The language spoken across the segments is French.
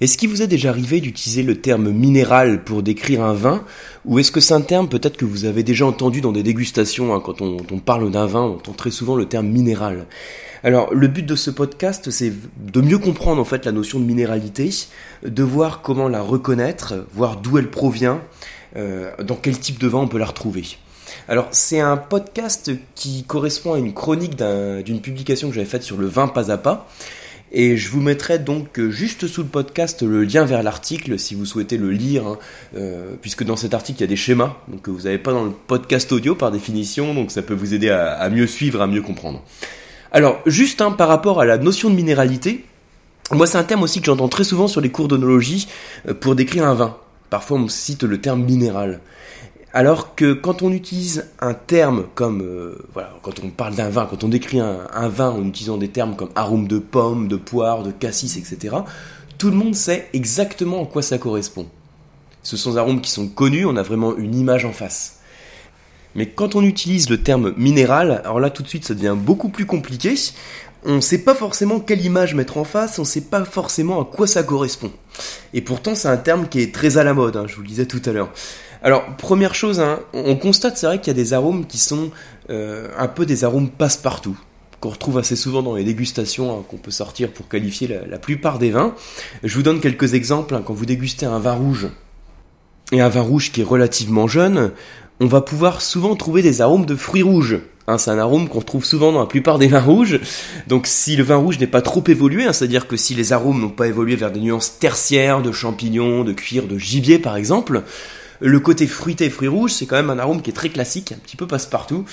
Est-ce qu'il vous est déjà arrivé d'utiliser le terme minéral pour décrire un vin Ou est-ce que c'est un terme peut-être que vous avez déjà entendu dans des dégustations hein, Quand on, parle d'un vin, on entend très souvent le terme minéral? Alors le but de ce podcast, c'est de mieux comprendre en fait la notion de minéralité, de voir comment la reconnaître, voir d'où elle provient, euh, dans quel type de vin on peut la retrouver. Alors c'est un podcast qui correspond à une chronique d'une publication que j'avais faite sur le vin pas à pas. Et je vous mettrai donc euh, juste sous le podcast le lien vers l'article si vous souhaitez le lire, hein, euh, puisque dans cet article il y a des schémas, donc que vous n'avez pas dans le podcast audio par définition, donc ça peut vous aider à, mieux suivre, à mieux comprendre. Alors juste hein, par rapport à la notion de minéralité, moi c'est un terme aussi que j'entends très souvent sur les cours d'onologie euh, pour décrire un vin. Parfois on cite le terme minéral. Alors que quand on utilise un terme comme, euh, voilà, quand on parle d'un vin, quand on décrit un, vin en utilisant des termes comme arôme de pomme, de poire, de cassis, etc., tout le monde sait exactement à quoi ça correspond. Ce sont des arômes qui sont connus, on a vraiment une image en face. Mais quand on utilise le terme minéral, alors là tout de suite ça devient beaucoup plus compliqué. On ne sait pas forcément quelle image mettre en face, on ne sait pas forcément à quoi ça correspond. Et pourtant c'est un terme qui est très à la mode, hein, je vous le disais tout à l'heure. Alors, première chose, hein, on constate, c'est vrai qu'il y a des arômes qui sont euh, un peu des arômes passe-partout, qu'on retrouve assez souvent dans les dégustations hein, qu'on peut sortir pour qualifier la, plupart des vins. Je vous donne quelques exemples. Hein. quand vous dégustez un vin rouge, et un vin rouge qui est relativement jeune, on va pouvoir souvent trouver des arômes de fruits rouges. c'est un arôme qu'on trouve souvent dans la plupart des vins rouges. Donc si le vin rouge n'est pas trop évolué, c'est-à-dire que si les arômes n'ont pas évolué vers des nuances tertiaires de champignons, de cuir, de gibier par exemple, le côté fruité fruits rouges, c'est quand même un arôme qui est très classique, un petit peu passe-partout.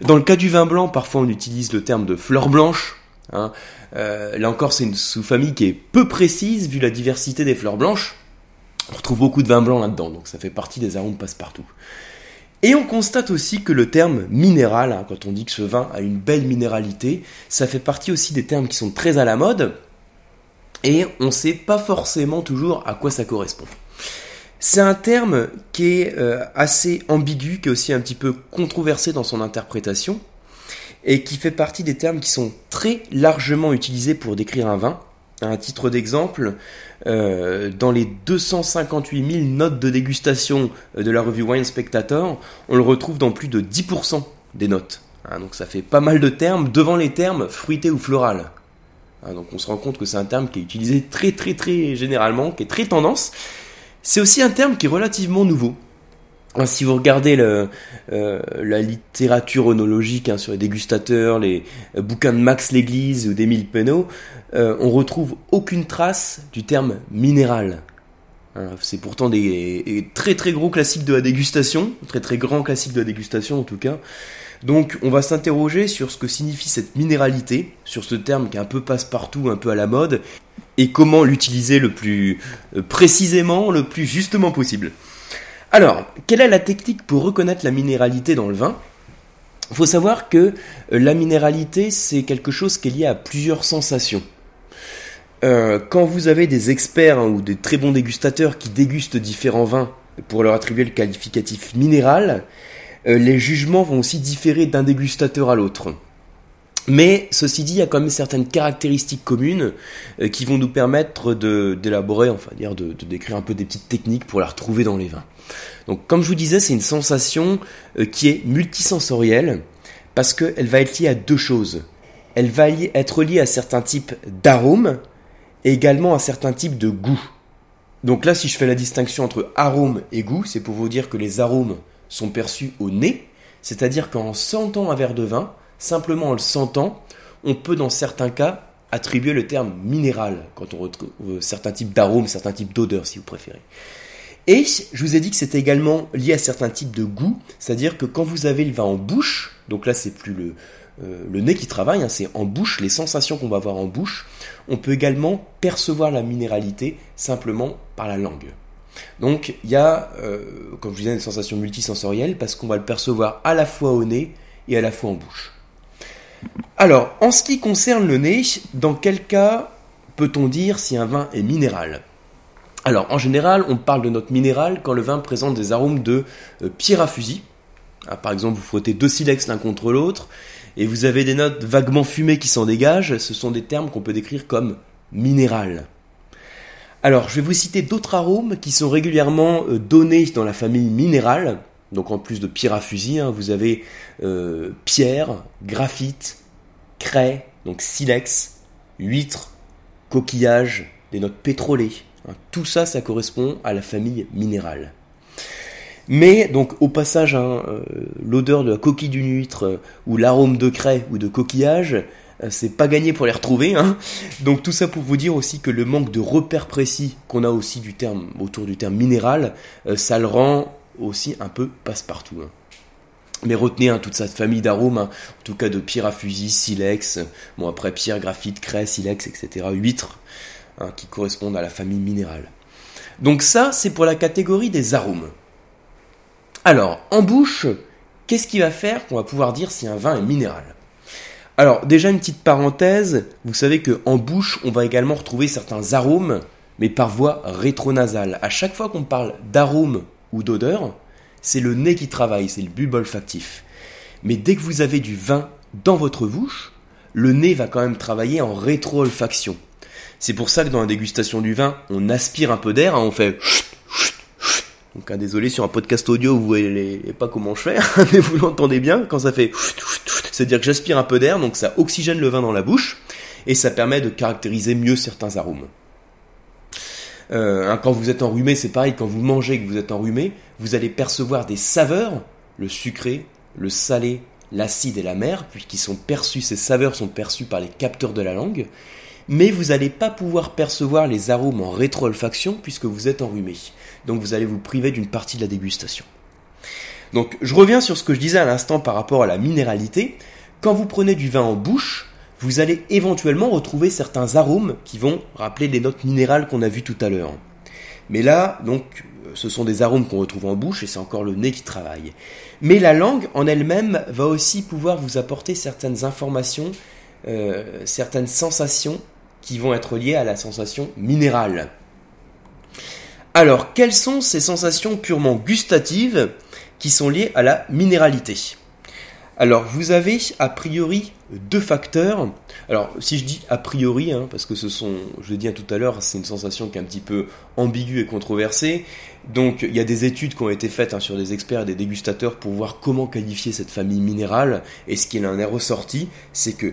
Dans le cas du vin blanc, parfois on utilise le terme de fleur blanche. Hein. Euh, là encore, c'est une sous-famille qui est peu précise vu la diversité des fleurs blanches. On retrouve beaucoup de vin blanc là-dedans, donc ça fait partie des arômes passe-partout. Et on constate aussi que le terme minéral, hein, quand on dit que ce vin a une belle minéralité, ça fait partie aussi des termes qui sont très à la mode, et on ne sait pas forcément toujours à quoi ça correspond. C'est un terme qui est euh, assez ambigu, qui est aussi un petit peu controversé dans son interprétation, et qui fait partie des termes qui sont très largement utilisés pour décrire un vin. À titre d'exemple, euh, dans les 258 000 notes de dégustation de la revue Wine Spectator, on le retrouve dans plus de 10% des notes. Hein, donc ça fait pas mal de termes devant les termes fruité ou floral. Hein, donc on se rend compte que c'est un terme qui est utilisé très très très généralement, qui est très tendance. C'est aussi un terme qui est relativement nouveau. Hein, si vous regardez euh, la littérature onologique hein, sur les dégustateurs, les euh, bouquins de Max Léglise ou d'Émile Penaud, euh, on retrouve aucune trace du terme minéral. Hein, c'est pourtant des, très très gros classiques de la dégustation, très très grands classiques de la dégustation en tout cas. Donc on va s'interroger sur ce que signifie cette minéralité, sur ce terme qui est un peu passe-partout, un peu à la mode, et comment l'utiliser le plus euh, précisément, le plus justement possible. Alors, quelle est la technique pour reconnaître la minéralité dans le vin? Il faut savoir que euh, la minéralité, c'est quelque chose qui est lié à plusieurs sensations. Euh, quand vous avez des experts hein, ou des très bons dégustateurs qui dégustent différents vins pour leur attribuer le qualificatif minéral, les jugements vont aussi différer d'un dégustateur à l'autre. Mais ceci dit, il y a quand même certaines caractéristiques communes euh, qui vont nous permettre d'élaborer, enfin dire de, décrire un peu des petites techniques pour la retrouver dans les vins. Donc comme je vous disais, c'est une sensation euh, qui est multisensorielle parce qu'elle va être liée à deux choses. Elle va être liée à certains types d'arômes et également à certains types de goûts. Donc là, si je fais la distinction entre arôme et goût, c'est pour vous dire que les arômes sont perçus au nez, c'est-à-dire qu'en sentant un verre de vin, simplement en le sentant, on peut dans certains cas attribuer le terme minéral quand on retrouve certains types d'arômes, certains types d'odeurs si vous préférez. Et je vous ai dit que c'était également lié à certains types de goûts, c'est-à-dire que quand vous avez le vin en bouche, donc là c'est plus le, euh, nez qui travaille, hein, c'est en bouche, les sensations qu'on va avoir en bouche, on peut également percevoir la minéralité simplement par la langue. Donc il y a, euh, comme je disais, une sensation multisensorielle parce qu'on va le percevoir à la fois au nez et à la fois en bouche. Alors, en ce qui concerne le nez, dans quel cas peut-on dire si un vin est minéral? Alors, en général, on parle de note minérale quand le vin présente des arômes de pierre à fusil. Par exemple, vous frottez deux silex l'un contre l'autre et vous avez des notes vaguement fumées qui s'en dégagent. Ce sont des termes qu'on peut décrire comme minéral. Alors, je vais vous citer d'autres arômes qui sont régulièrement euh, donnés dans la famille minérale. Donc, en plus de pierre à fusil, hein, vous avez euh, pierre, graphite, craie, donc silex, huître, coquillage, des notes pétrolées. Hein. tout ça, ça correspond à la famille minérale. Mais donc au passage, hein, euh, l'odeur de la coquille d'une huître euh, ou l'arôme de craie ou de coquillage, c'est pas gagné pour les retrouver. Donc tout ça pour vous dire aussi que le manque de repères précis qu'on a aussi autour du terme minéral, ça le rend aussi un peu passe-partout. Hein. Mais retenez hein, toute cette famille d'arômes, en tout cas de pierre à fusil, silex, bon après pierre, graphite, craie, silex, etc., huître, qui correspondent à la famille minérale. Donc ça, c'est pour la catégorie des arômes. Alors, en bouche, qu'est-ce qui va faire qu'on va pouvoir dire si un vin est minéral? Alors, déjà une petite parenthèse, vous savez que en bouche, on va également retrouver certains arômes, mais par voie rétronasale. À chaque fois qu'on parle d'arôme ou d'odeur, c'est le nez qui travaille, c'est le bulbe olfactif. Mais dès que vous avez du vin dans votre bouche, le nez va quand même travailler en rétro-olfaction. C'est pour ça que dans la dégustation du vin, on aspire un peu d'air, hein, on fait donc hein, désolé sur un podcast audio, vous voyez pas comment je fais, mais vous l'entendez bien quand ça fait. C'est-à-dire que j'aspire un peu d'air, donc ça oxygène le vin dans la bouche et ça permet de caractériser mieux certains arômes. Euh, hein, quand vous êtes enrhumé, c'est pareil. Quand vous mangez, que vous êtes enrhumé, vous allez percevoir des saveurs, le sucré, le salé, l'acide et la mer, puisqu'ils sont perçus, ces saveurs sont perçues par les capteurs de la langue mais vous n'allez pas pouvoir percevoir les arômes en rétro-olfaction puisque vous êtes enrhumé. Donc vous allez vous priver d'une partie de la dégustation. Donc je reviens sur ce que je disais à l'instant par rapport à la minéralité. Quand vous prenez du vin en bouche, vous allez éventuellement retrouver certains arômes qui vont rappeler les notes minérales qu'on a vues tout à l'heure. Mais là, donc, ce sont des arômes qu'on retrouve en bouche et c'est encore le nez qui travaille. Mais la langue en elle-même va aussi pouvoir vous apporter certaines informations, euh, certaines sensations qui vont être liées à la sensation minérale. Alors, quelles sont ces sensations purement gustatives qui sont liées à la minéralité? Alors, vous avez a priori deux facteurs. Alors, si je dis a priori, hein, parce que ce sont, je l'ai dit tout à l'heure, c'est une sensation qui est un petit peu ambiguë et controversée. Donc, il y a des études qui ont été faites hein, sur des experts et des dégustateurs pour voir comment qualifier cette famille minérale. Et ce qui en est ressorti, c'est que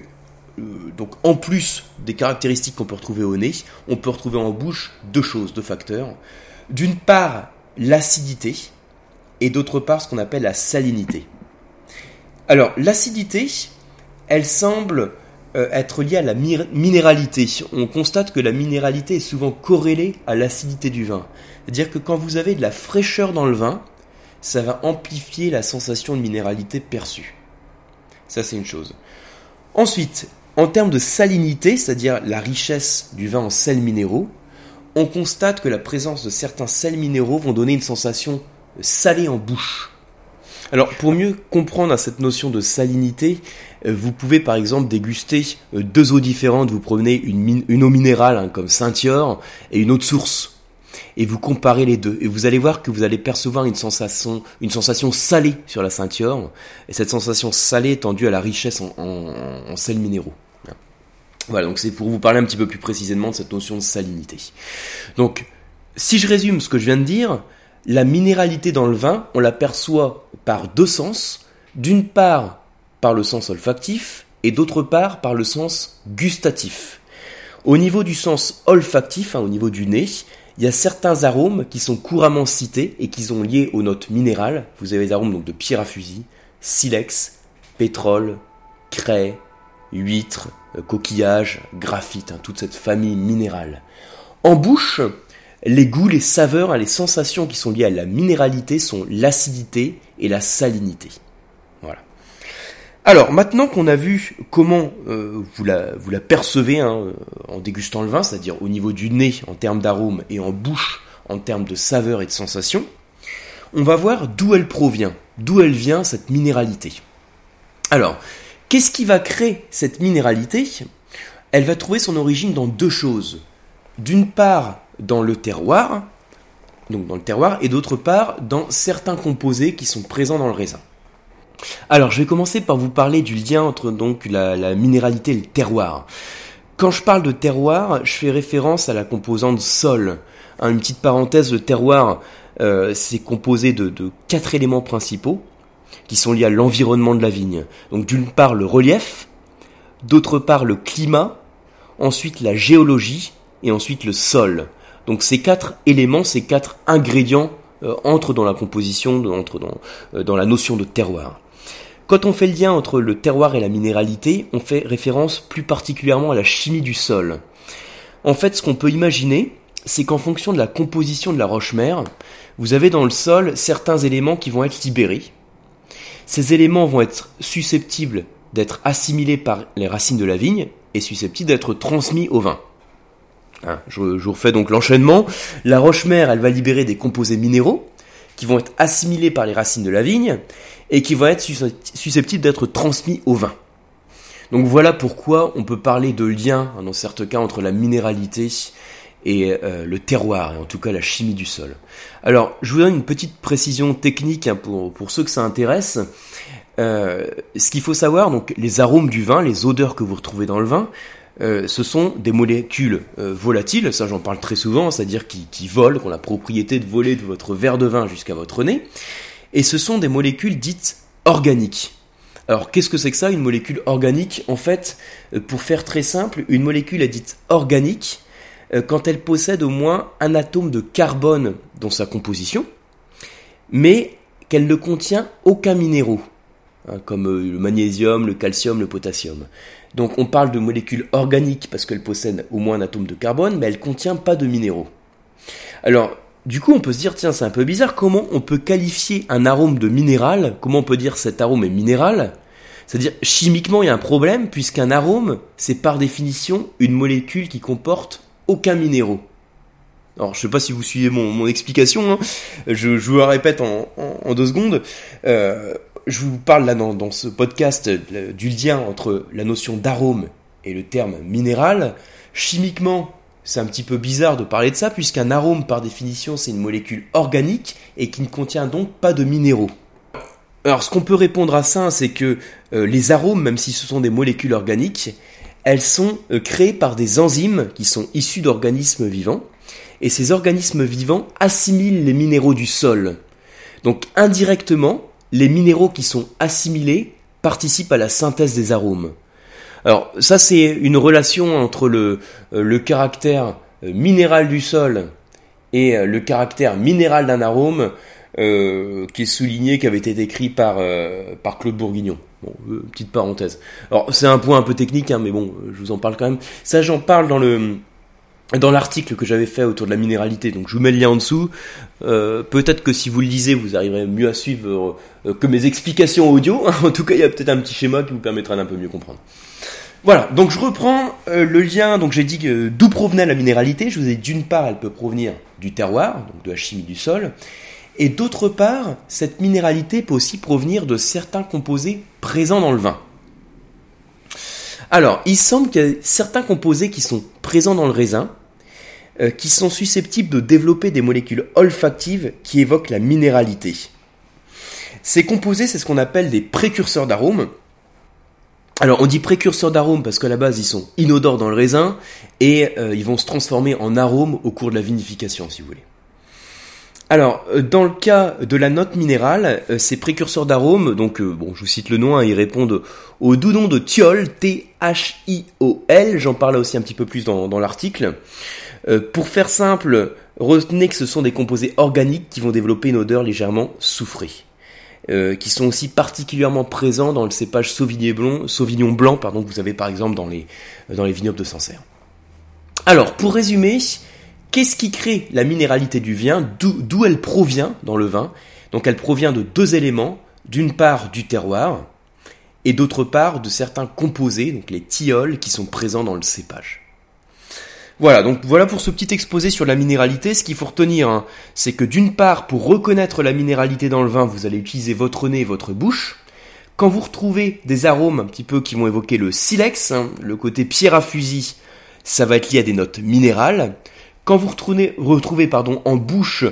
euh, donc en plus des caractéristiques qu'on peut retrouver au nez, on peut retrouver en bouche deux choses, deux facteurs. D'une part, l'acidité, et d'autre part, ce qu'on appelle la salinité. Alors, l'acidité, elle semble euh, être liée à la minéralité. On constate que la minéralité est souvent corrélée à l'acidité du vin. C'est-à-dire que quand vous avez de la fraîcheur dans le vin, ça va amplifier la sensation de minéralité perçue. Ça, c'est une chose. Ensuite, en termes de salinité, c'est-à-dire la richesse du vin en sels minéraux, on constate que la présence de certains sels minéraux vont donner une sensation salée en bouche. Alors pour mieux comprendre cette notion de salinité, euh, vous pouvez par exemple déguster euh, deux eaux différentes. Vous prenez une, eau minérale hein, comme Saint-Yor et une eau de source. Et vous comparez les deux. Et vous allez voir que vous allez percevoir une sensation, une sensation salée sur la Saint-Yor. Et cette sensation salée est tendue à la richesse en, en sels minéraux. Voilà, donc c'est pour vous parler un petit peu plus précisément de cette notion de salinité. Donc, si je résume ce que je viens de dire, la minéralité dans le vin, on la perçoit par deux sens. D'une part, par le sens olfactif, et d'autre part, par le sens gustatif. Au niveau du sens olfactif, hein, au niveau du nez, il y a certains arômes qui sont couramment cités et qui sont liés aux notes minérales. Vous avez des arômes donc de pierre à fusil, silex, pétrole, craie, huître, euh, coquillage, graphite, hein, toute cette famille minérale. En bouche, les goûts, les saveurs, les sensations qui sont liées à la minéralité sont l'acidité et la salinité. Voilà. Alors maintenant qu'on a vu comment euh, vous, la, vous, la, percevez hein, euh, en dégustant le vin, c'est-à-dire au niveau du nez en termes d'arôme et en bouche en termes de saveur et de sensation, on va voir d'où elle provient, d'où elle vient cette minéralité. Alors, Qu'est-ce qui va créer cette minéralité? Elle va trouver son origine dans deux choses. D'une part, dans le terroir, donc dans le terroir, et d'autre part, dans certains composés qui sont présents dans le raisin. Alors, je vais commencer par vous parler du lien entre donc la, minéralité et le terroir. quand je parle de terroir, je fais référence à la composante sol. Hein, une petite parenthèse, le terroir, euh, c'est composé de, de quatre éléments principaux qui sont liés à l'environnement de la vigne. Donc d'une part le relief, d'autre part le climat, ensuite la géologie et ensuite le sol. Donc ces quatre éléments, ces quatre ingrédients euh, entrent dans la composition, entrent dans, euh, dans la notion de terroir. Quand on fait le lien entre le terroir et la minéralité, on fait référence plus particulièrement à la chimie du sol. En fait, ce qu'on peut imaginer, c'est qu'en fonction de la composition de la roche-mère, vous avez dans le sol certains éléments qui vont être libérés. Ces éléments vont être susceptibles d'être assimilés par les racines de la vigne et susceptibles d'être transmis au vin. Hein, je, vous refais donc l'enchaînement. La roche-mère, elle va libérer des composés minéraux qui vont être assimilés par les racines de la vigne et qui vont être susceptibles d'être transmis au vin. Donc voilà pourquoi on peut parler de lien, hein, dans certains cas, entre la minéralité et euh, le terroir, et en tout cas la chimie du sol. Alors, je vous donne une petite précision technique hein, pour, pour ceux que ça intéresse. Euh, ce qu'il faut savoir, donc les arômes du vin, les odeurs que vous retrouvez dans le vin, euh, ce sont des molécules euh, volatiles, ça j'en parle très souvent, c'est-à-dire qui, volent, qui ont la propriété de voler de votre verre de vin jusqu'à votre nez, et ce sont des molécules dites organiques. Alors qu'est-ce que c'est que ça, une molécule organique? En fait, pour faire très simple, une molécule est dite organique quand elle possède au moins un atome de carbone dans sa composition, mais qu'elle ne contient aucun minéraux. Hein, comme euh, le magnésium, le calcium, le potassium. Donc on parle de molécules organiques parce qu'elles possèdent au moins un atome de carbone, mais elles ne contiennent pas de minéraux. Alors, du coup, on peut se dire, tiens, c'est un peu bizarre, comment on peut qualifier un arôme de minéral? Comment on peut dire cet arôme est minéral? C'est-à-dire, chimiquement, il y a un problème, puisqu'un arôme, c'est par définition une molécule qui comporte aucun minéraux. Alors, je sais pas si vous suivez mon, explication, hein. je, vous la répète en, deux secondes. Euh, je vous parle là dans, ce podcast du lien entre la notion d'arôme et le terme minéral. Chimiquement, c'est un petit peu bizarre de parler de ça, puisqu'un arôme, par définition, c'est une molécule organique et qui ne contient donc pas de minéraux. Alors, ce qu'on peut répondre à ça, c'est que euh, les arômes, même si ce sont des molécules organiques, elles sont euh, créées par des enzymes qui sont issues d'organismes vivants, et ces organismes vivants assimilent les minéraux du sol. Donc, indirectement, les minéraux qui sont assimilés participent à la synthèse des arômes. Alors ça c'est une relation entre le, euh, caractère euh, minéral du sol et euh, le caractère minéral d'un arôme qui est souligné, qui avait été écrit par, par Claude Bourguignon. Bon, petite parenthèse. Alors c'est un point un peu technique, hein, mais bon, je vous en parle quand même. Ça j'en parle dans le dans l'article que j'avais fait autour de la minéralité, donc je vous mets le lien en dessous. Euh, peut-être que si vous le lisez, vous arriverez mieux à suivre euh, que mes explications audio. en tout cas, il y a peut-être un petit schéma qui vous permettra d'un peu mieux comprendre. Voilà, donc je reprends euh, le lien. Donc j'ai dit d'où provenait la minéralité. Je vous ai dit d'une part, elle peut provenir du terroir, donc de la chimie du sol, et d'autre part, cette minéralité peut aussi provenir de certains composés présents dans le vin. Alors, il semble qu'il y a certains composés qui sont présents dans le raisin, euh, qui sont susceptibles de développer des molécules olfactives qui évoquent la minéralité. Ces composés, c'est ce qu'on appelle des précurseurs d'arômes. Alors on dit précurseurs d'arômes parce qu'à la base ils sont inodores dans le raisin et euh, ils vont se transformer en arômes au cours de la vinification si vous voulez. Alors, euh, dans le cas de la note minérale, ces précurseurs d'arômes, donc bon, je vous cite le nom, hein, ils répondent au doux nom de thiol, T-H-I-O-L, j'en parle aussi un petit peu plus dans l'article. Euh, pour faire simple, retenez que ce sont des composés organiques qui vont développer une odeur légèrement soufrée. Euh, qui sont aussi particulièrement présents dans le cépage Sauvignon blanc, Sauvignon blanc pardon, que vous avez par exemple dans les, dans les vignobles de Sancerre. Alors, pour résumer, qu'est-ce qui crée la minéralité du vin? D'où elle provient dans le vin? Donc elle provient de deux éléments, d'une part du terroir, et d'autre part de certains composés, donc les thiols, qui sont présents dans le cépage. Voilà, donc voilà pour ce petit exposé sur la minéralité. Ce qu'il faut retenir, hein, c'est que d'une part, pour reconnaître la minéralité dans le vin, vous allez utiliser votre nez et votre bouche. Quand vous retrouvez des arômes un petit peu qui vont évoquer le silex, hein, le côté pierre à fusil, ça va être lié à des notes minérales. Quand vous retrouvez, en bouche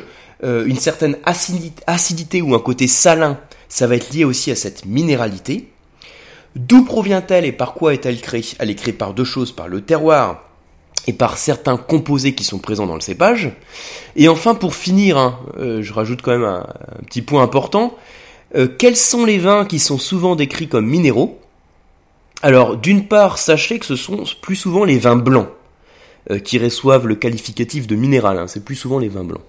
euh, une certaine acidité ou un côté salin, ça va être lié aussi à cette minéralité. D'où provient-elle et par quoi est-elle créée? Elle est créée par deux choses, par le terroir et par certains composés qui sont présents dans le cépage. Et enfin, pour finir, hein, euh, je rajoute quand même un, petit point important, euh, quels sont les vins qui sont souvent décrits comme minéraux? Alors, d'une part, sachez que ce sont plus souvent les vins blancs qui reçoivent le qualificatif de minéral, hein, c'est plus souvent les vins blancs.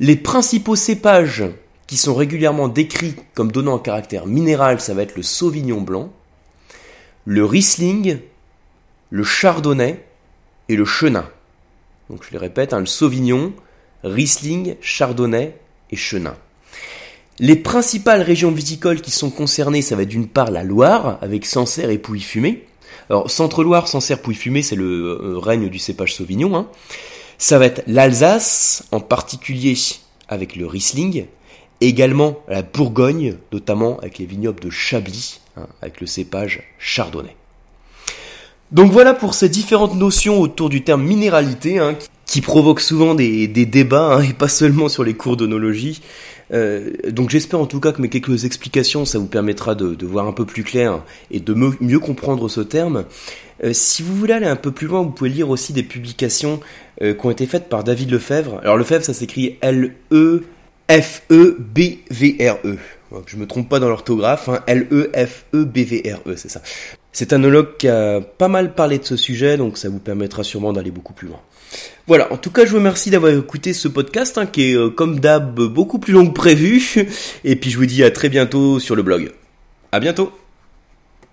Les principaux cépages qui sont régulièrement décrits comme donnant un caractère minéral, ça va être le sauvignon blanc, le riesling, le chardonnay, et le chenin. Donc je les répète, hein, le sauvignon, riesling, chardonnay et chenin. Les principales régions viticoles qui sont concernées, ça va être d'une part la Loire, avec Sancerre et Pouilly-Fumé. Alors, Centre-Loire, Sancerre, Pouilly-Fumé, c'est le euh, règne du cépage Sauvignon. Hein. Ça va être l'Alsace, en particulier avec le Riesling. Également la Bourgogne, notamment avec les vignobles de Chablis, hein, avec le cépage Chardonnay. Donc voilà pour ces différentes notions autour du terme minéralité, hein, qui provoquent souvent des, débats, et pas seulement sur les cours d'onologie. Euh, donc j'espère en tout cas que mes quelques explications, ça vous permettra de, voir un peu plus clair et de mieux comprendre ce terme. Euh, si vous voulez aller un peu plus loin, vous pouvez lire aussi des publications euh, qui ont été faites par David Lefebvre. Alors Lefebvre, ça s'écrit L-E-F-E-B-V-R-E. -E. Je me trompe pas dans l'orthographe, hein. L-E-F-E-B-V-R-E, c'est ça. C'est un ologue qui a pas mal parlé de ce sujet, donc ça vous permettra sûrement d'aller beaucoup plus loin. Voilà, en tout cas je vous remercie d'avoir écouté ce podcast hein, qui est euh, comme d'hab beaucoup plus long que prévu, et puis je vous dis à très bientôt sur le blog. À bientôt